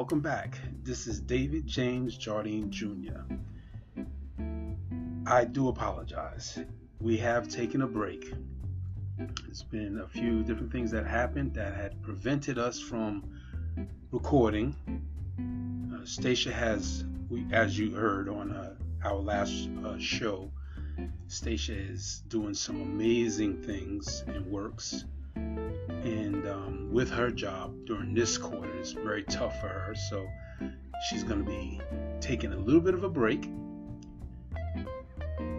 Welcome back. This is David James Jardine Jr. I do apologize. We have taken a break. It's been a few different things that happened that had prevented us from recording. Uh, Stacia has, as you heard on uh, our last uh, show, Stacia is doing some amazing things and works and um, with her job during this quarter. It's very tough for her so she's going to be taking a little bit of a break.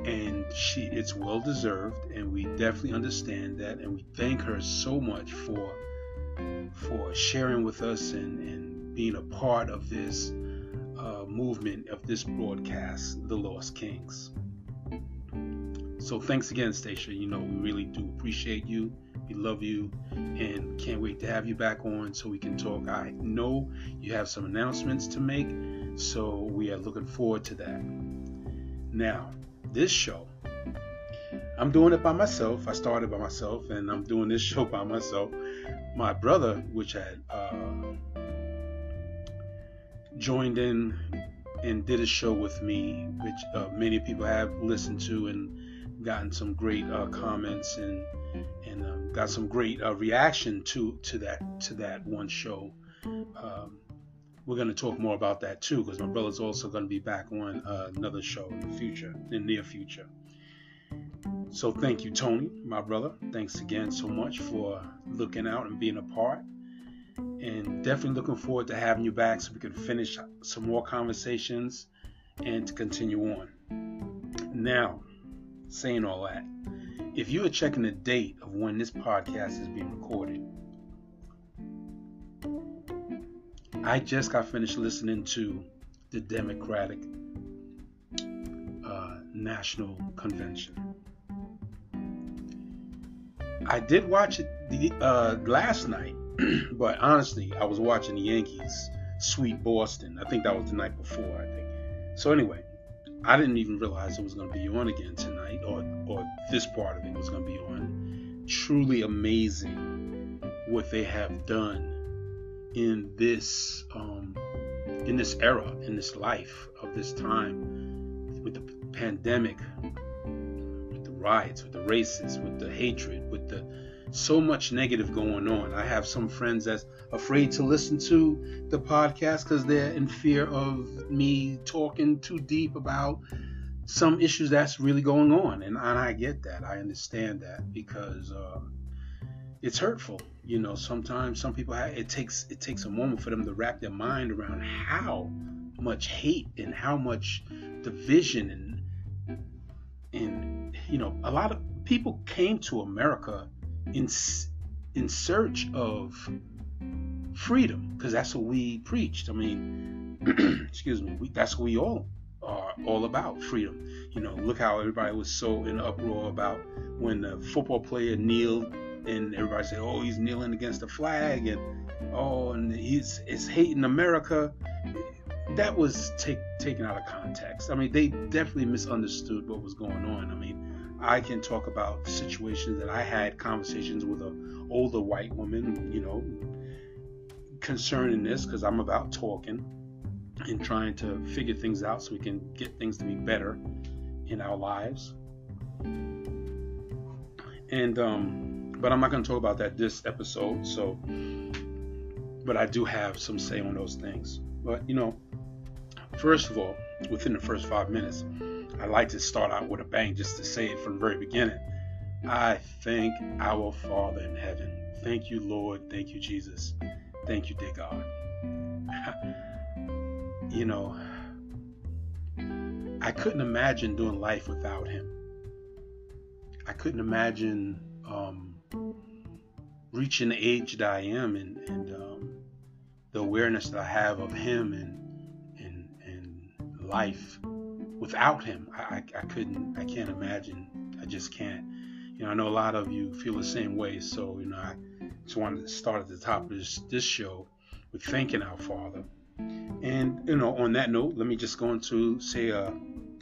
And she it's well deserved and we definitely understand that and we thank her so much for for sharing with us and, and being a part of this uh, movement of this broadcast the lost kings. So thanks again stacia. You know we really do appreciate you we love you and can't wait to have you back on so we can talk. I know you have some announcements to make, so we are looking forward to that. Now, this show, I'm doing it by myself. I started by myself, and I'm doing this show by myself. My brother, which had uh, joined in and did a show with me, which uh, many people have listened to and gotten some great uh, comments and and um, got some great uh, reaction to to that to that one show. Um, we're going to talk more about that too because my brother's also going to be back on uh, another show in the future, in the near future. So thank you, Tony, my brother. Thanks again so much for looking out and being a part. And definitely looking forward to having you back so we can finish some more conversations and to continue on. Now, saying all that, if you are checking the date of when this podcast is being recorded, I just got finished listening to the Democratic uh, National Convention. I did watch it the, uh, last night, but honestly, I was watching the Yankees sweep Boston. I think that was the night before. I think. So anyway, I didn't even realize it was going to be on again tonight, or or this part of it was going to be on. Truly amazing what they have done in this um, in this era, in this life of this time, with the pandemic, with the riots, with the races, with the hatred, with the so much negative going on. I have some friends that's afraid to listen to the podcast because they're in fear of me talking too deep about some issues that's really going on. And, and I get that. I understand that because uh, it's hurtful. You know, sometimes some people have, it takes it takes a moment for them to wrap their mind around how much hate and how much division and and you know a lot of people came to America in in search of freedom because that's what we preached. I mean, excuse me, we, that's what we all are all about freedom. You know, look how everybody was so in uproar about when the football player kneeled and everybody said, "Oh, he's kneeling against the flag," and "Oh, and he's is hating America." That was take, taken out of context. I mean, they definitely misunderstood what was going on. I mean, I can talk about situations that I had conversations with an older white woman, you know, concerning this because I'm about talking and trying to figure things out so we can get things to be better in our lives. And um, but I'm not going to talk about that this episode. So, but I do have some say on those things. But you know, first of all, within the first five minutes. I like to start out with a bang just to say it from the very beginning. I thank our Father in heaven. Thank you, Lord. Thank you, Jesus. Thank you, dear God. you know, I couldn't imagine doing life without Him. I couldn't imagine um, reaching the age that I am and, and um, the awareness that I have of Him and, and, and life without him, I, I couldn't, I can't imagine. I just can't. You know, I know a lot of you feel the same way. So, you know, I just wanted to start at the top of this, this show with thanking our Father. And, you know, on that note, let me just go into say a,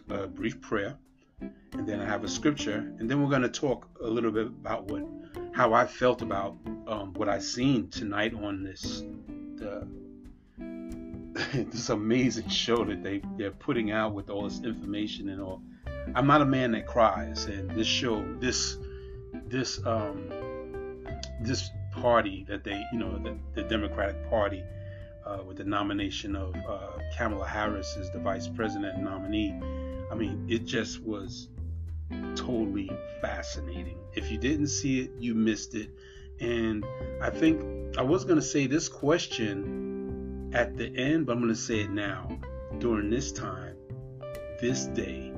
a brief prayer. And then I have a scripture. And then we're going to talk a little bit about what, how I felt about um, what I seen tonight on this, the this amazing show that they they're putting out with all this information and all. I'm not a man that cries, and this show, this this um this party that they, you know, the, the Democratic Party, uh, with the nomination of uh, Kamala Harris as the vice president nominee. I mean, it just was totally fascinating. If you didn't see it, you missed it. And I think I was going to say this question at the end, but I'm going to say it now. During this time, this day,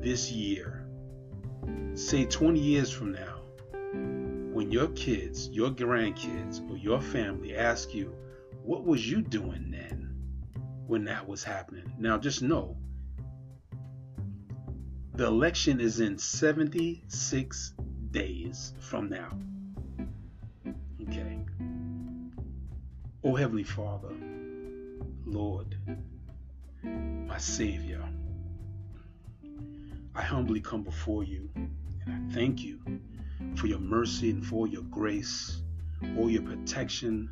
this year, say 20 years from now, when your kids, your grandkids, or your family ask you, What was you doing then when that was happening? Now, just know the election is in 76 days from now. Okay. Oh, Heavenly Father, Lord, my Savior, I humbly come before you and I thank you for your mercy and for your grace, all your protection,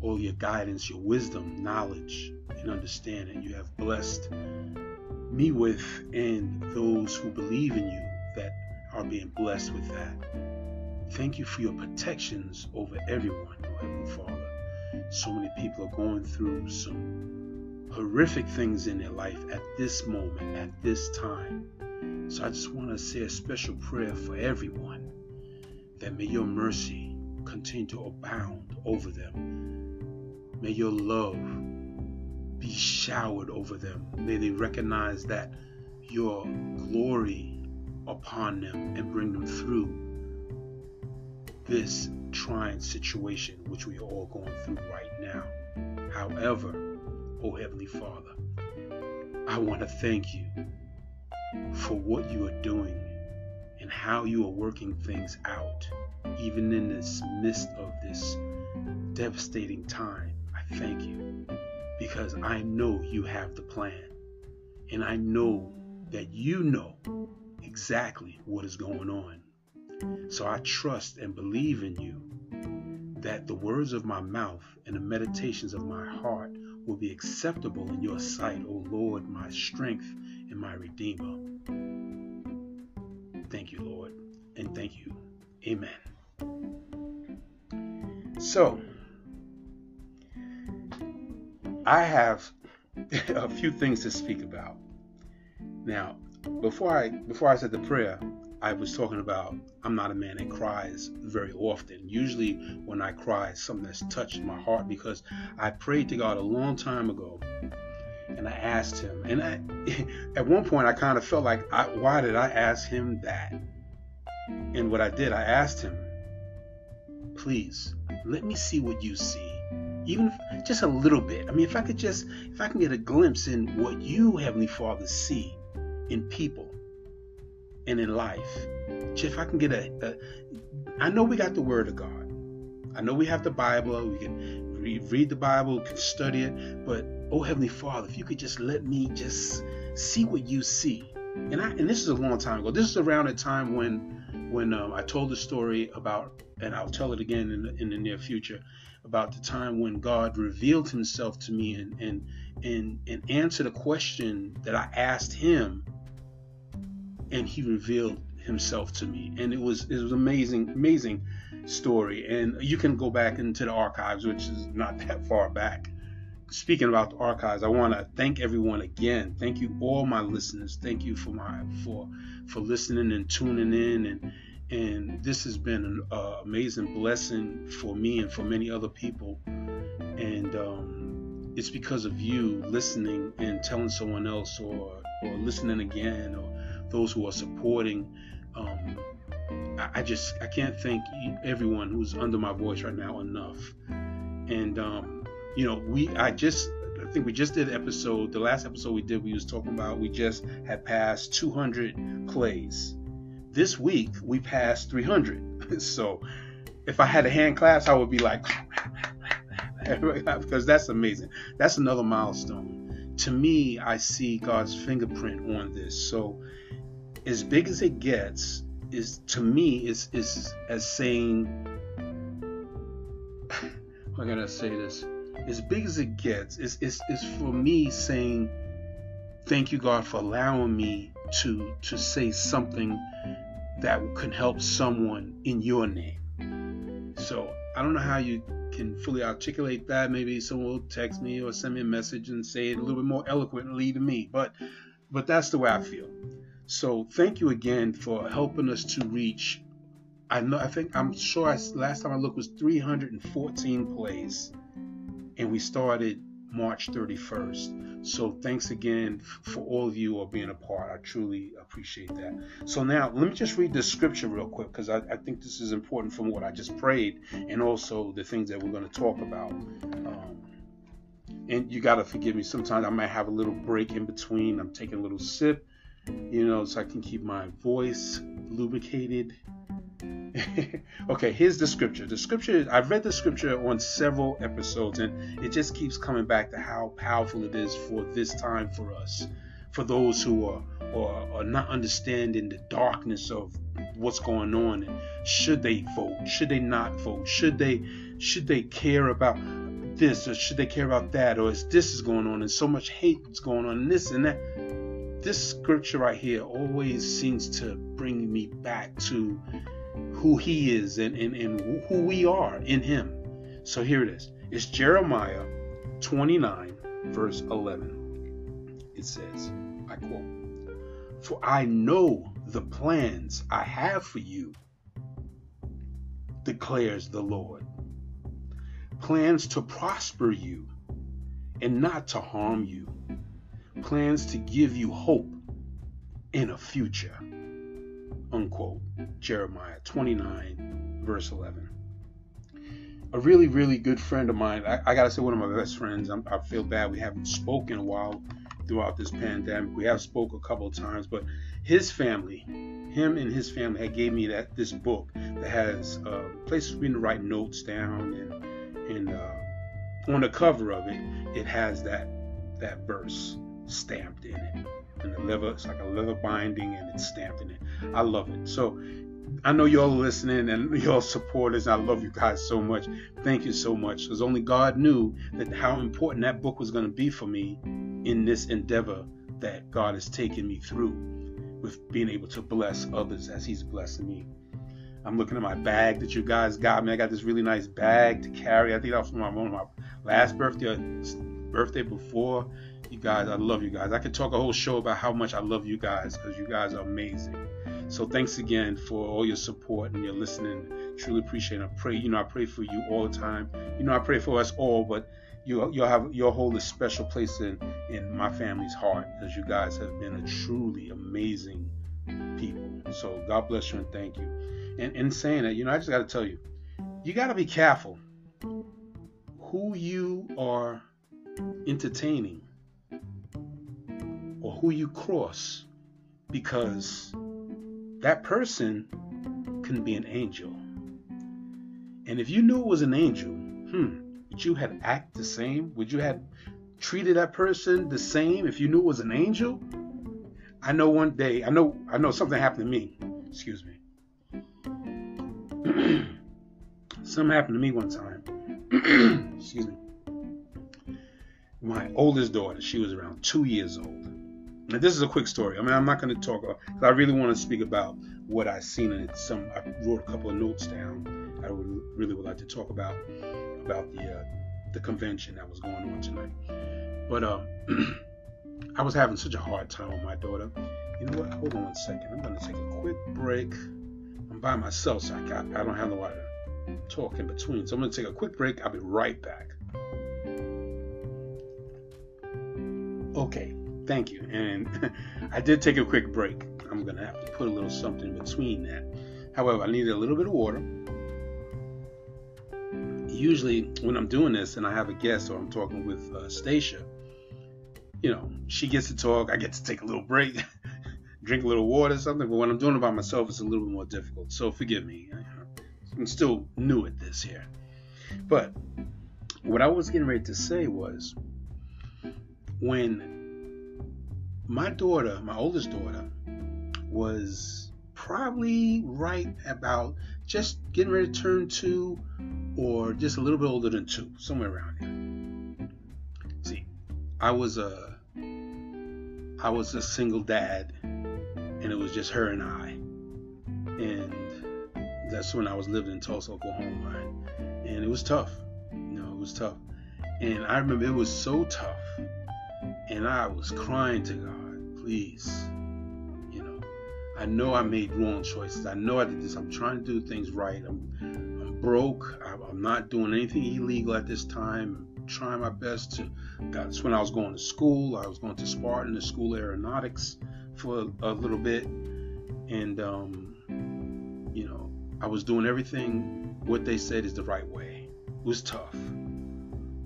all your guidance, your wisdom, knowledge, and understanding you have blessed me with and those who believe in you that are being blessed with that. Thank you for your protections over everyone, Heavenly Father. So many people are going through some horrific things in their life at this moment, at this time. So I just want to say a special prayer for everyone that may your mercy continue to abound over them. May your love be showered over them. May they recognize that your glory upon them and bring them through this trying situation which we are all going through right now. However, oh Heavenly Father, I want to thank you for what you are doing and how you are working things out, even in this midst of this devastating time. I thank you because I know you have the plan. And I know that you know exactly what is going on. So I trust and believe in you that the words of my mouth and the meditations of my heart will be acceptable in your sight, O Lord, my strength and my Redeemer. Thank you, Lord, and thank you. Amen. So, I have a few things to speak about. Now, before I before I said the prayer, I was talking about I'm not a man that cries very often. Usually when I cry, something that's touched my heart because I prayed to God a long time ago and I asked him. And I at one point I kind of felt like I, why did I ask him that? And what I did, I asked him, please let me see what you see even if, just a little bit. I mean, if I could just, if I can get a glimpse in what you, Heavenly Father, see in people and in life, if I can get a, a I know we got the Word of God. I know we have the Bible. We can read, the Bible, can study it. But oh, Heavenly Father, if you could just let me just see what you see. And I, and this is a long time ago. This is around a time when, when um, I told the story about, and I'll tell it again in the, in the near future about the time when God revealed himself to me and and and, and answered a question that I asked him and he revealed himself to me. And it was it was amazing amazing story. And you can go back into the archives which is not that far back. Speaking about the archives i want to thank everyone again. Thank you all my listeners. Thank you for my for for listening and tuning in. And and this has been an uh, amazing blessing for me and for many other people. And um, it's because of you listening and telling someone else, or or listening again, or those who are supporting. Um, I, I, just I can't thank everyone who's under my voice right now enough. And um, you know, we I just I think we just did episode. The last episode we did, we was talking about we just had passed 200 plays this week we passed 300. so if I had a hand class, I would be like, because that's amazing. That's another milestone. To me, I see God's fingerprint on this. So as big as it gets is to me is is as saying how can I say this? as big as it gets, is is is for me saying, "Thank you, God, for allowing me to to say something that can help someone in Your name." So I don't know how you can fully articulate that. Maybe someone will text me or send me a message and say it a little bit more eloquently to me, but but that's the way I feel. So thank you again for helping us to reach. I know. I think I'm sure. I, last time I looked was 314 plays, and we started March 31st. So thanks again for all of you are being a part. I truly appreciate that. So now let me just read the scripture real quick because I, I, think this is important from what I just prayed and also the things that we're going to talk about. Um, and you got to forgive me. Sometimes I might have a little break in between. I'm taking a little sip you know, so I can keep my voice lubricated. okay, here's the scripture. The scripture, I've read the scripture on several episodes, and it just keeps coming back to how powerful it is for this time for us, for those who are, are, are not understanding the darkness of what's going on and should they vote should they not vote should they should they care about this or should they care about that or is this is going on and so much hate is going on and this and that this scripture right here always seems to bring me back to who he is and, and, and who we are in him. So here it is. It's Jeremiah 29, verse 11. It says, I quote, For I know the plans I have for you, declares the Lord. Plans to prosper you and not to harm you plans to give you hope in a future. Unquote. Jeremiah 29, verse 11. A really, really good friend of mine, I, I gotta say, one of my best friends. I'm, i feel bad we haven't spoken a while throughout this pandemic. We have spoke a couple of times, but his family, him and his family, had gave me that this book that has uh, places for me to write notes down, and and uh, on the cover of it, it has that that verse stamped in it. And the leather, it's like a leather binding and it's stamped in it. I love it. So I know y'all listening and y'all supporters. I love you guys so much. Thank you so much. Because only God knew that how important that book was going to be for me in this endeavor that God has taken me through with being able to bless others as He's blessing me. I'm looking at my bag that you guys got me. I got this really nice bag to carry. I think that was from my, one of my last birthday, uh, birthday before you guys, I love you guys. I could talk a whole show about how much I love you guys because you guys are amazing. So thanks again for all your support and your listening. Truly appreciate it. I pray, you know, I pray for you all the time. You know, I pray for us all, but you you'll have you'll hold a special place in in my family's heart because you guys have been a truly amazing people. So God bless you and thank you. And in saying that, you know, I just got to tell you, you got to be careful who you are entertaining or who you cross because that person can be an angel. And if you knew it was an angel, hmm, would you have acted the same? Would you have treated that person the same if you knew it was an angel? I know one day, I know I know something happened to me. Excuse me. something happened to me one time. Excuse me. My oldest daughter, she was around two years old. Now, this is a quick story. I mean, I'm not going to talk. About, I really want to speak about what I've seen it. Some I wrote a couple of notes down. I would really would like to talk about about the uh, the convention that was going on tonight. But uh, I was having such a hard time with my daughter. You know what? Hold on one second. I'm going to take a quick break. I'm by myself, so I got I don't have no to talk in between. So I'm going to take a quick break. I'll be right back. Okay. Thank you. And I did take a quick break. I'm going to have to put a little something between that. However, I needed a little bit of water. Usually, when I'm doing this and I have a guest or I'm talking with uh, Stacia, you know, she gets to talk, I get to take a little break, drink a little water or something. But when I'm doing it by myself, it's a little bit more difficult. So forgive me. I'm still new at this here. But what I was getting ready to say was when my daughter, my oldest daughter, was probably right about just getting ready to turn two or just a little bit older than two, somewhere around there. See, I was a I was a single dad, and it was just her and I, and that's when I was living in Tulsa, Oklahoma, and it was tough. You know, it was tough, and I remember it was so tough, and I was crying to God, please, you know, I know I made wrong choices. I know I did this. I'm trying to do things right. I'm I'm broke. I'm not doing anything illegal at this time trying my best to. That's when I was going to school. I was going to Spartan, the school aeronautics, for a, little bit, and um, you know, I was doing everything what they said is the right way. It was tough,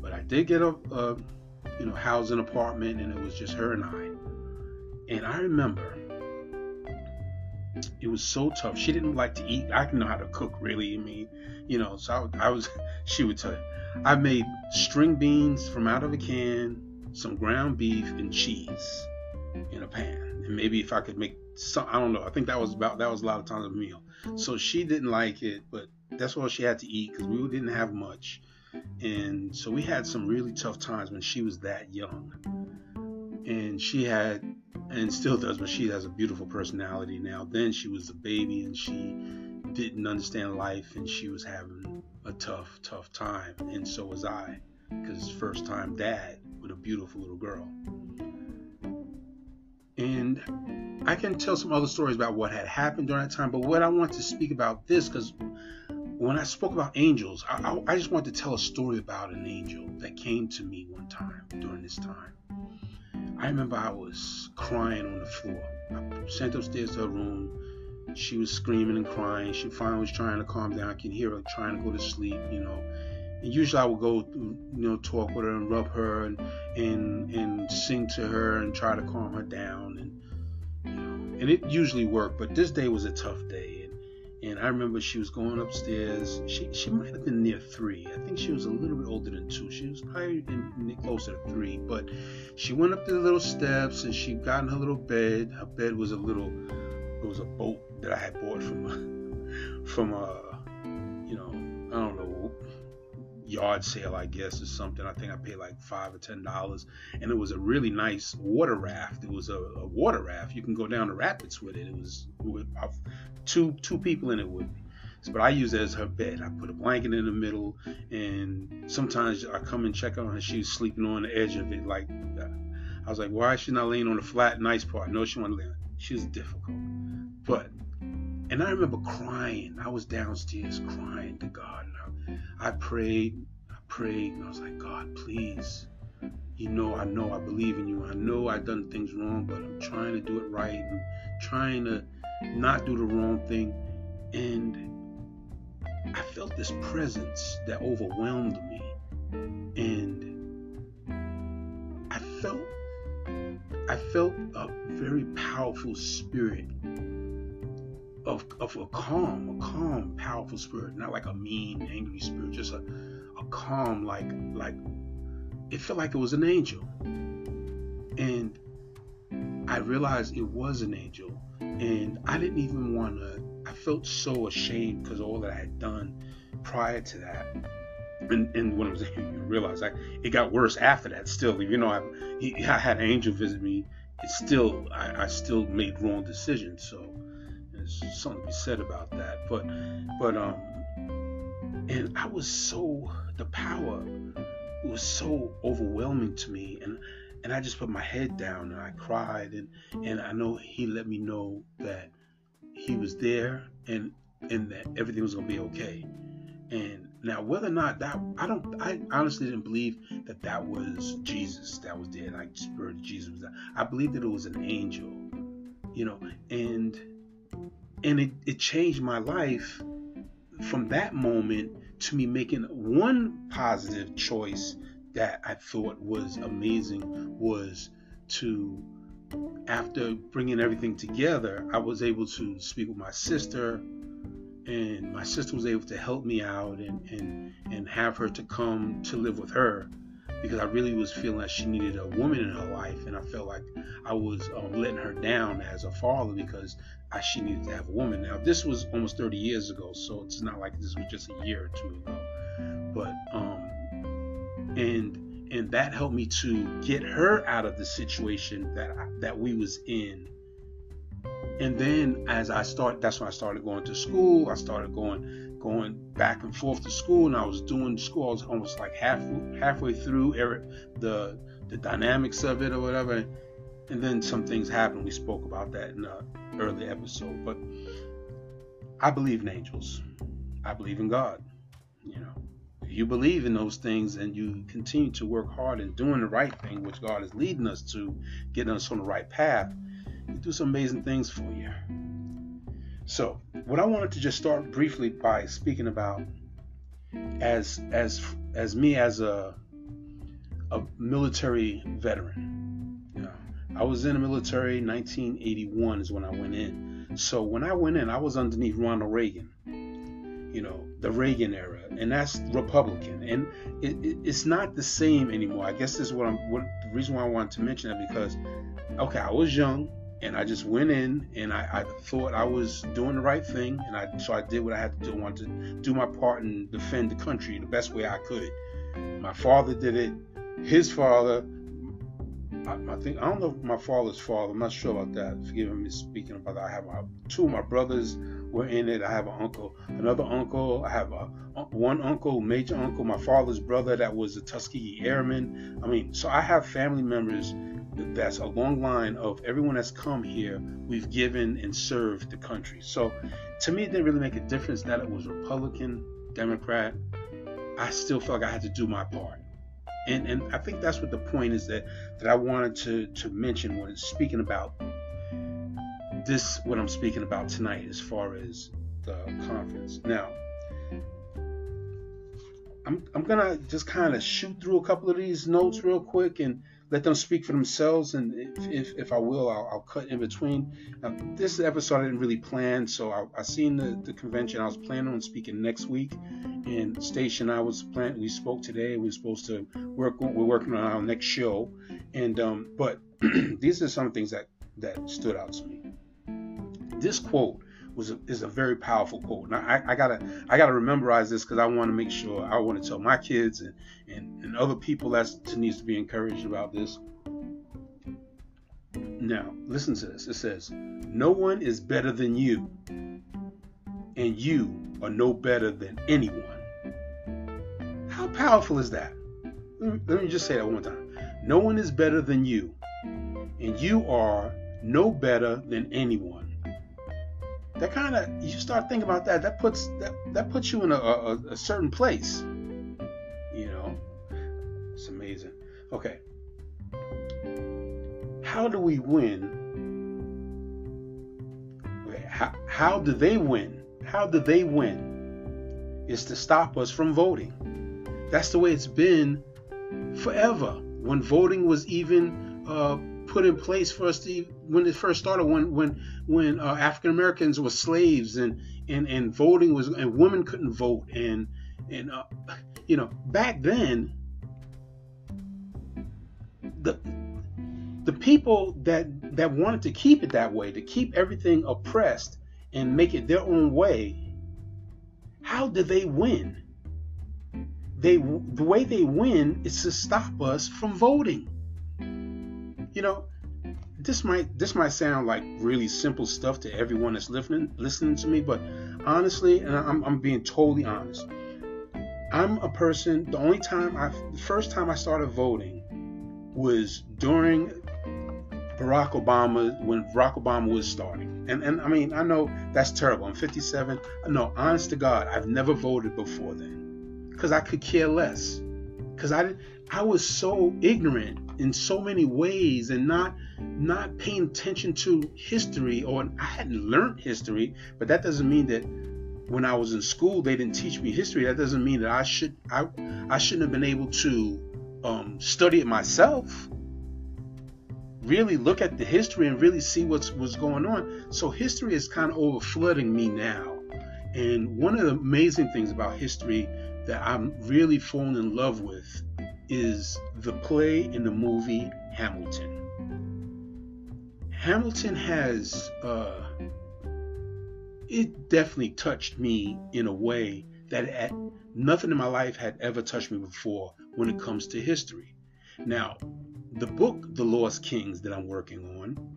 but I did get a, a you know house an apartment, and it was just her and I. And I remember it was so tough. She didn't like to eat. I didn't know how to cook really. I mean, you know, so I, I was. She would tell. I made string beans from out of a can, some ground beef, and cheese in a pan. And maybe if I could make some, I don't know. I think that was about that was a lot of times a meal. So she didn't like it, but that's all she had to eat because we didn't have much. And so we had some really tough times when she was that young. And she had, and still does, but she has a beautiful personality now. Then she was a baby and she didn't understand life and she was having a tough, tough time, and so was I, because first time dad with a beautiful little girl. And I can tell some other stories about what had happened during that time, but what I want to speak about this, because when I spoke about angels, I, I, I just want to tell a story about an angel that came to me one time during this time. I remember I was crying on the floor. I sent upstairs to her room she was screaming and crying. She finally was trying to calm down. I can hear her trying to go to sleep, you know. And usually I would go, you know, talk with her and rub her and and and sing to her and try to calm her down and you know. And it usually worked, but this day was a tough day. And, I remember she was going upstairs. She she might have been near three. I think she was a little bit older than two. She was probably in, closer to three. But she went up the little steps and she got in her little bed. Her bed was a little it was a boat that I had bought from from a you know I don't know yard sale I guess or something. I think I paid like five or ten dollars, and it was a really nice water raft. It was a, a water raft. You can go down the rapids with it. It was two two people in it with me. But I use it as her bed. I put a blanket in the middle, and sometimes I come and check on her. She's sleeping on the edge of it, like uh, I was like, why is she not laying on the flat, nice part? No, she wanted to lay. She was difficult, but and I remember crying. I was downstairs crying to God. And I, I prayed, I prayed, and I was like, God, please. You know, I know I believe in you. I know I've done things wrong, but I'm trying to do it right and trying to not do the wrong thing. And I felt this presence that overwhelmed me. And I felt I felt a very powerful spirit of, of a calm, a calm, powerful spirit, not like a mean, angry spirit, just a, a calm, like like it felt like it was an angel. And I realized it was an angel. And I didn't even want to, I felt so ashamed because all that I had done prior to that. And, and when it was, you realize I, it got worse after that still. You know, I, he, I had an angel visit me. It's still, I, I still made wrong decisions. So, something to be said about that. But but um and I was so the power was so overwhelming to me and and I just put my head down and I cried and and I know he let me know that he was there and and that everything was gonna be okay. And now whether or not that I don't I honestly didn't believe that that was Jesus that was there like spirit Jesus was there. I believed that it was an angel, you know, and and it, it changed my life from that moment to me making one positive choice that I thought was amazing was to after bringing everything together I was able to speak with my sister and my sister was able to help me out and and and have her to come to live with her because I really was feeling like she needed a woman in her life, and I felt like I was um, letting her down as a father because I, she needed to have a woman. Now this was almost 30 years ago, so it's not like this was just a year or two ago, but um, and and that helped me to get her out of the situation that I, that we was in. And then as I start, that's when I started going to school. I started going going back and forth to school, and I was doing school. I was almost like half halfway through the the dynamics of it or whatever. And then some things happened. We spoke about that in an early episode. But I believe in angels. I believe in God. You know, if you believe in those things and you continue to work hard and doing the right thing, which God is leading us to, getting us on the right path, He do some amazing things for you. So, what I wanted to just start briefly by speaking about as as as me as a a military veteran. You know, I was in the military 1981 is when I went in. So when I went in, I was underneath Ronald Reagan. You know, the Reagan era, and that's Republican, and it, it, it's not the same anymore. I guess this is what I'm. What the reason why I wanted to mention that because, okay, I was young, and I just went in and I, I, thought I was doing the right thing, and I so I did what I had to do. I wanted to do my part and defend the country the best way I could. My father did it. His father, I, I think I don't know my father's father. I'm not sure about that. Forgive me speaking about that. I have my, two of my brothers were in it. I have an uncle, another uncle. I have a uh, one uncle, major uncle, my father's brother that was a Tuskegee Airman. I mean, so I have family members that's a long line of everyone that's come here. We've given and served the country. So to me, it didn't really make a difference that it was Republican, Democrat. I still felt like I had to do my part. And, and I think that's what the point is that, that I wanted to, to mention when speaking about this, what I'm speaking about tonight, as far as the conference. Now, I'm, I'm gonna just kind of shoot through a couple of these notes real quick and let them speak for themselves. And if, if, if I will, I'll, I'll, cut in between. Now, this episode I didn't really plan, so I, I seen the, the convention. I was planning on speaking next week, and Stacia I was planning. We spoke today. We were supposed to work. We're working on our next show, and um, but these are some things that that stood out to me. This quote was a, is a very powerful quote. Now I, I gotta I gotta memorize this because I want to make sure I want to tell my kids and, and, and other people that needs to be encouraged about this. Now listen to this. It says, "No one is better than you, and you are no better than anyone." How powerful is that? Let me just say that one time. No one is better than you, and you are no better than anyone that kind of you start thinking about that that puts that, that puts you in a, a, a certain place. You know? It's amazing. Okay. How do we win? How, how do they win? How do they win is to stop us from voting. That's the way it's been forever when voting was even uh, put in place for us to when it first started when when when uh, African Americans were slaves and and and voting was and women couldn't vote and and uh, you know back then the the people that that wanted to keep it that way to keep everything oppressed and make it their own way how did they win? They the way they win is to stop us from voting. You know, this might this might sound like really simple stuff to everyone that's listening listening to me, but honestly, and I'm, I'm being totally honest, I'm a person. The only time I, the first time I started voting was during Barack Obama when Barack Obama was starting. And and I mean, I know that's terrible. I'm 57. No, honest to God, I've never voted before then because I could care less. Because I I was so ignorant in so many ways and not not paying attention to history or I hadn't learned history, but that doesn't mean that when I was in school they didn't teach me history. That doesn't mean that I should I I shouldn't have been able to um, study it myself. Really look at the history and really see what's what's going on. So history is kind of over flooding me now. And one of the amazing things about history that I'm really falling in love with is the play in the movie Hamilton. Hamilton has, uh, it definitely touched me in a way that nothing in my life had ever touched me before when it comes to history. Now, the book, The Lost Kings, that I'm working on,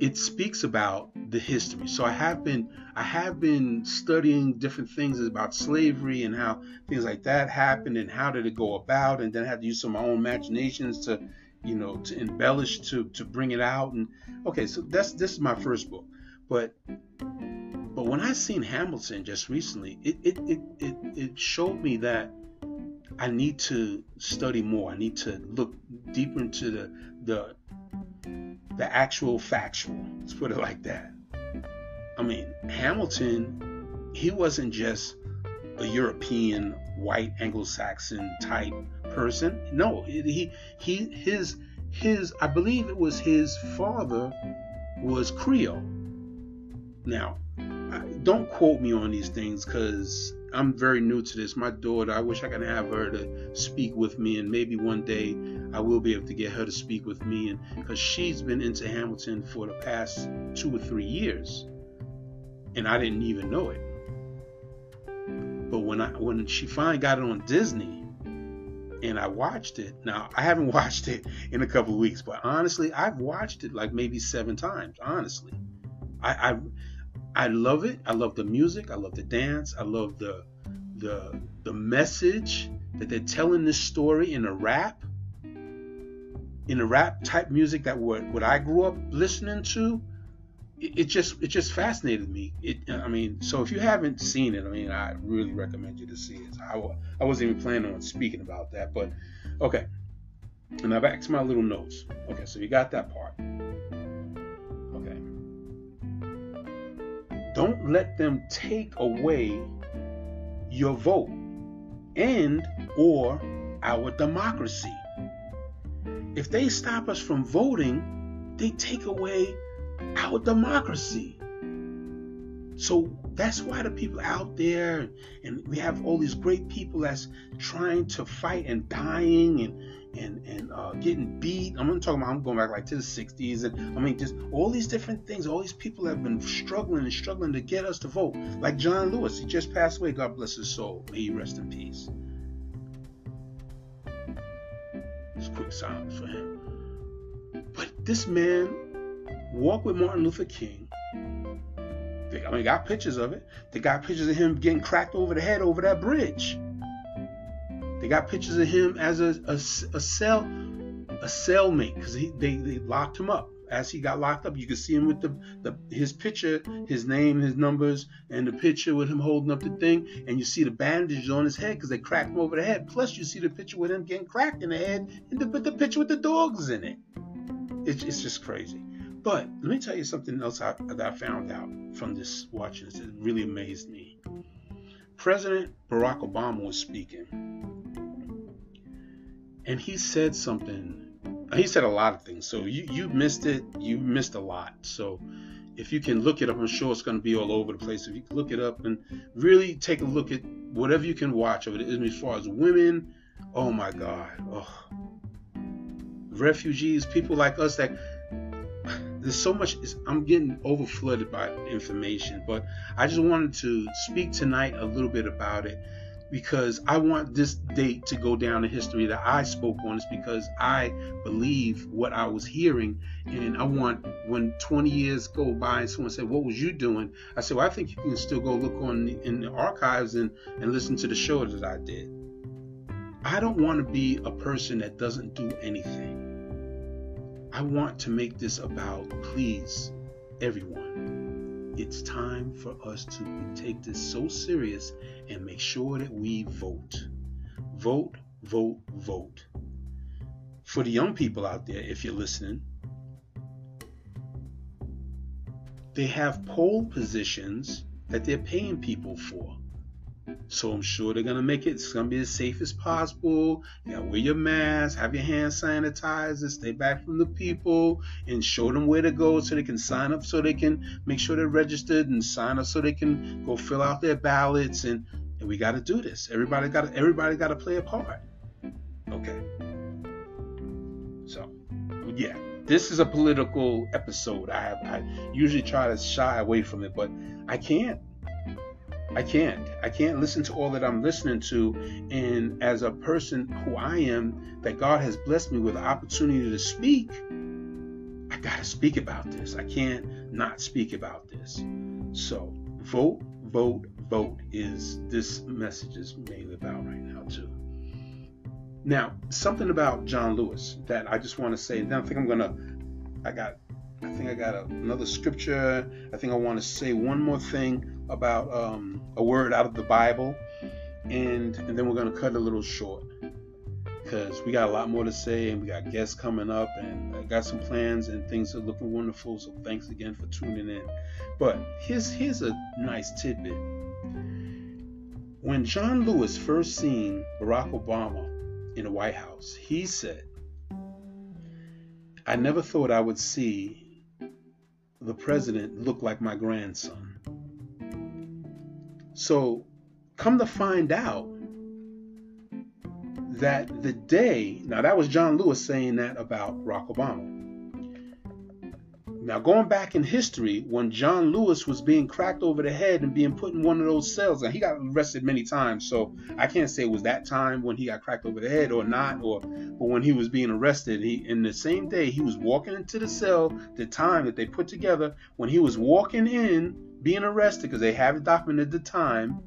it speaks about the history. So I have been I have been studying different things about slavery and how things like that happened and how did it go about, and then I had to use some of my own imaginations to, you know, to embellish to to bring it out. And okay, so that's this is my first book, but but when I seen Hamilton just recently, it it it it, it showed me that I need to study more. I need to look deeper into the the the actual factual. Let's put it like that. I mean, Hamilton, he wasn't just a European, white, Anglo-Saxon type person. No, he he his his I believe it was his father was Creole. Now, don't quote me on these things because I'm very new to this. My daughter, I wish I could have her to speak with me, and maybe one day I will be able to get her to speak with me, and because she's been into Hamilton for the past two or three years, and I didn't even know it. But when I when she finally got it on Disney, and I watched it. Now I haven't watched it in a couple of weeks, but honestly, I've watched it like maybe seven times. Honestly, I, I I love it. I love the music. I love the dance. I love the the the message that they're telling this story in a rap, in a rap type music that what what I grew up listening to. It, just it just fascinated me. It I mean, so if you haven't seen it, I mean, I really recommend you to see it. I, I wasn't even planning on speaking about that, but okay. And now back to my little notes. Okay, so you got that part. Don't let them take away your vote and or our democracy. If they stop us from voting, they take away our democracy. So that's why the people out there, and we have all these great people that's trying to fight and dying and and and uh, getting beat. I'm gonna talk about. I'm going back like to the 60s, and I mean just all these different things. All these people have been struggling and struggling to get us to vote. Like John Lewis, he just passed away. God bless his soul. May he rest in peace. Just quick silence for him. But this man walked with Martin Luther King. They, I mean, got pictures of it. They got pictures of him getting cracked over the head over that bridge. They got pictures of him as a, a, a cell a cellmate because they, they locked him up. As he got locked up, you can see him with the, the his picture, his name, his numbers, and the picture with him holding up the thing, and you see the bandages on his head because they cracked him over the head. Plus, you see the picture with him getting cracked in the head, and the, the picture with the dogs in it. It's, it's just crazy. But let me tell you something else I, that I found out from this watching this. It really amazed me. President Barack Obama was speaking, and he said something. He said a lot of things. So you you missed it. You missed a lot. So if you can look it up, I'm sure it's going to be all over the place. If you look it up and really take a look at whatever you can watch of it, as far as women, oh my God, oh. refugees, people like us that there's so much i'm getting overflooded by information but i just wanted to speak tonight a little bit about it because i want this date to go down in history that i spoke on is because i believe what i was hearing. And i want when 20 years go by and someone said what was you doing? I said well i think you can still go look on the, in the archives and, and listen to the show that i did. I don't want to be a person that doesn't do anything. I want to make this about, please, everyone. It's time for us to take this so serious and make sure that we vote. Vote, vote, vote. For the young people out there, if you're listening, they have poll positions that they're paying people for. So I'm sure they're gonna make it. It's gonna be as safe as possible. You gotta wear your mask, have your hand sanitizer, stay back from the people, and show them where to go so they can sign up, so they can make sure they're registered and sign up, so they can go fill out their ballots. And, and we got to do this. Everybody got everybody got to play a part. Okay. So, yeah, this is a political episode. I I usually try to shy away from it, but I can't I can't. I can't listen to all that I'm listening to. And as a person who I am, that God has blessed me with the opportunity to speak, I got to speak about this. I can't not speak about this. So vote, vote, vote is this message is mainly about right now, too. Now, something about John Lewis that I just want to say, and I think I'm going to, I got I think I got another scripture. I think I want to say one more thing about um, a word out of the Bible, and and then we're gonna cut a little short because we got a lot more to say, and we got guests coming up, and I got some plans, and things are looking wonderful. So thanks again for tuning in. But here's here's a nice tidbit. When John Lewis first seen Barack Obama in the White House, he said, "I never thought I would see." the president look like my grandson. So, come to find out that the day, now that was John Lewis saying that about Barack Obama. Now, going back in history, when John Lewis was being cracked over the head and being put in one of those cells, and he got arrested many times, so I can't say it was that time when he got cracked over the head or not, or but when he was being arrested, he in the same day he was walking into the cell, the time that they put together when he was walking in, being arrested because they have documented the time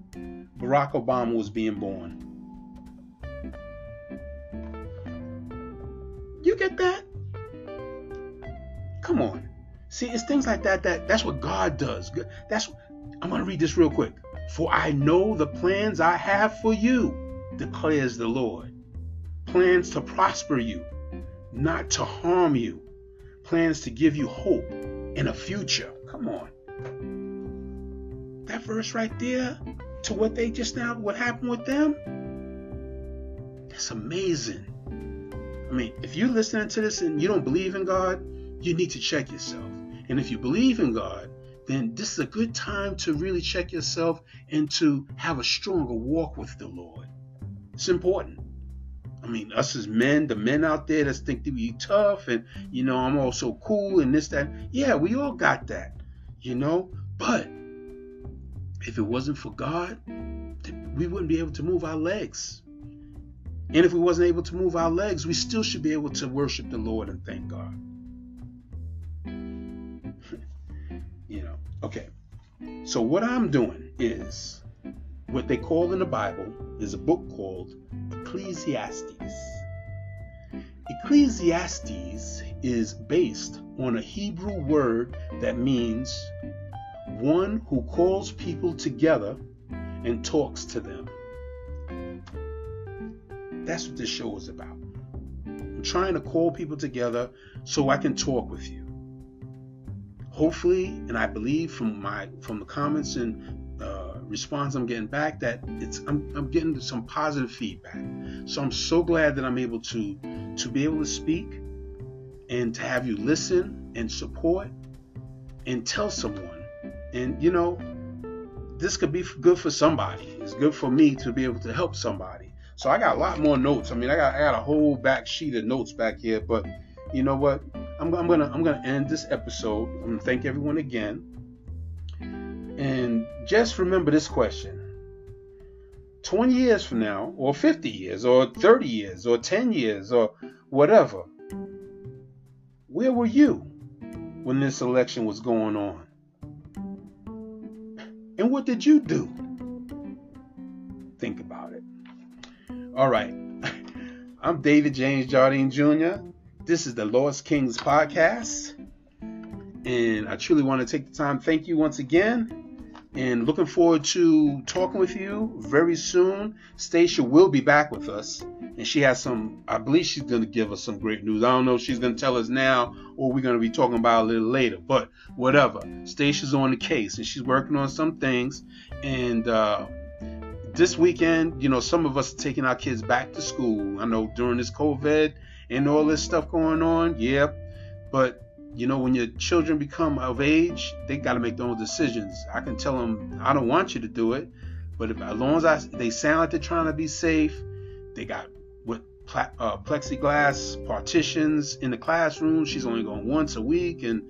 Barack Obama was being born. You get that? Come on. See, it's things like that that that's what God does. That's I'm going to read this real quick. For I know the plans I have for you, declares the Lord. Plans to prosper you, not to harm you. Plans to give you hope and a future. Come on. That verse right there to what they just now what happened with them. It's amazing. I mean, if you're listening to this and you don't believe in God, you need to check yourself. And if you believe in God, then this is a good time to really check yourself and to have a stronger walk with the Lord. It's important. I mean, us as men, the men out there that think to be tough and, you know, I'm all so cool and this, that. Yeah, we all got that, you know? But if it wasn't for God, we wouldn't be able to move our legs. And if we wasn't able to move our legs, we still should be able to worship the Lord and thank God. Okay, so what I'm doing is what they call in the Bible is a book called Ecclesiastes. Ecclesiastes is based on a Hebrew word that means one who calls people together and talks to them. That's what this show is about. I'm trying to call people together so I can talk with you hopefully, and I believe from my from the comments and uh, response I'm getting back that it's I'm, I'm getting some positive feedback. So I'm so glad that I'm able to to be able to speak and to have you listen and support and tell someone. And you know, this could be good for somebody. It's good for me to be able to help somebody. So I got a lot more notes. I mean, I got I got a whole back sheet of notes back here, but you know what? I'm, I'm gonna I'm gonna end this episode. I'm gonna thank everyone again, and just remember this question: 20 years from now, or 50 years, or 30 years, or 10 years, or whatever, where were you when this election was going on? And what did you do? Think about it. All right. I'm David James Jardine Jr. This is the Lost Kings podcast. And I truly want to take the time. Thank you once again. And looking forward to talking with you very soon. Stacia will be back with us. And she has some, I believe she's going to give us some great news. I don't know if she's going to tell us now or we're going to be talking about a little later. But whatever. Stacia's on the case and she's working on some things. And, uh, this weekend, you know, some of us are taking our kids back to school. I know during this COVID, and all this stuff going on. Yeah, but you know, when your children become of age, they got to make their own decisions. I can tell them I don't want you to do it, but if, as long as I, they sound like they're trying to be safe, they got what uh, plexiglass partitions in the classroom. She's only going once a week, and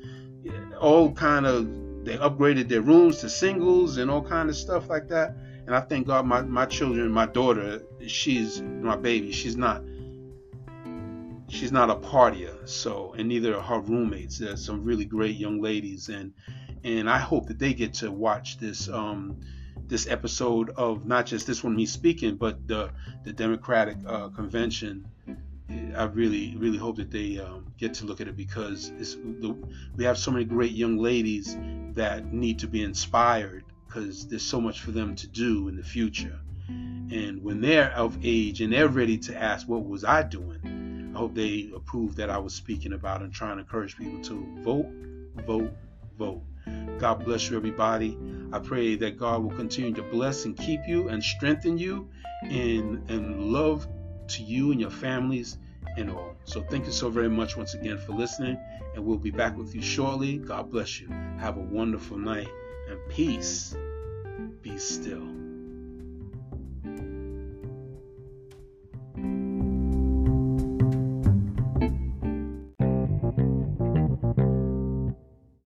all kind of they upgraded their rooms to singles and all kind of stuff like that. And I thank God my, my children, my daughter, she's my baby, she's not she's not a partier. So and neither are her roommates. There's some really great young ladies and and I hope that they get to watch this um this episode of not just this one me speaking, but the the Democratic uh, convention I really, really hope that they um, get to look at it because the, we have so many great young ladies that need to be inspired because there's so much for them to do in the future. And when they're of age and they're ready to ask, What was I doing? I hope they approve that I was speaking about and trying to encourage people to vote, vote, vote. God bless you, everybody. I pray that God will continue to bless and keep you and strengthen you and, and love to you and your families and all. So thank you so very much once again for listening, and we'll be back with you shortly. God bless you. Have a wonderful night and peace. Be still.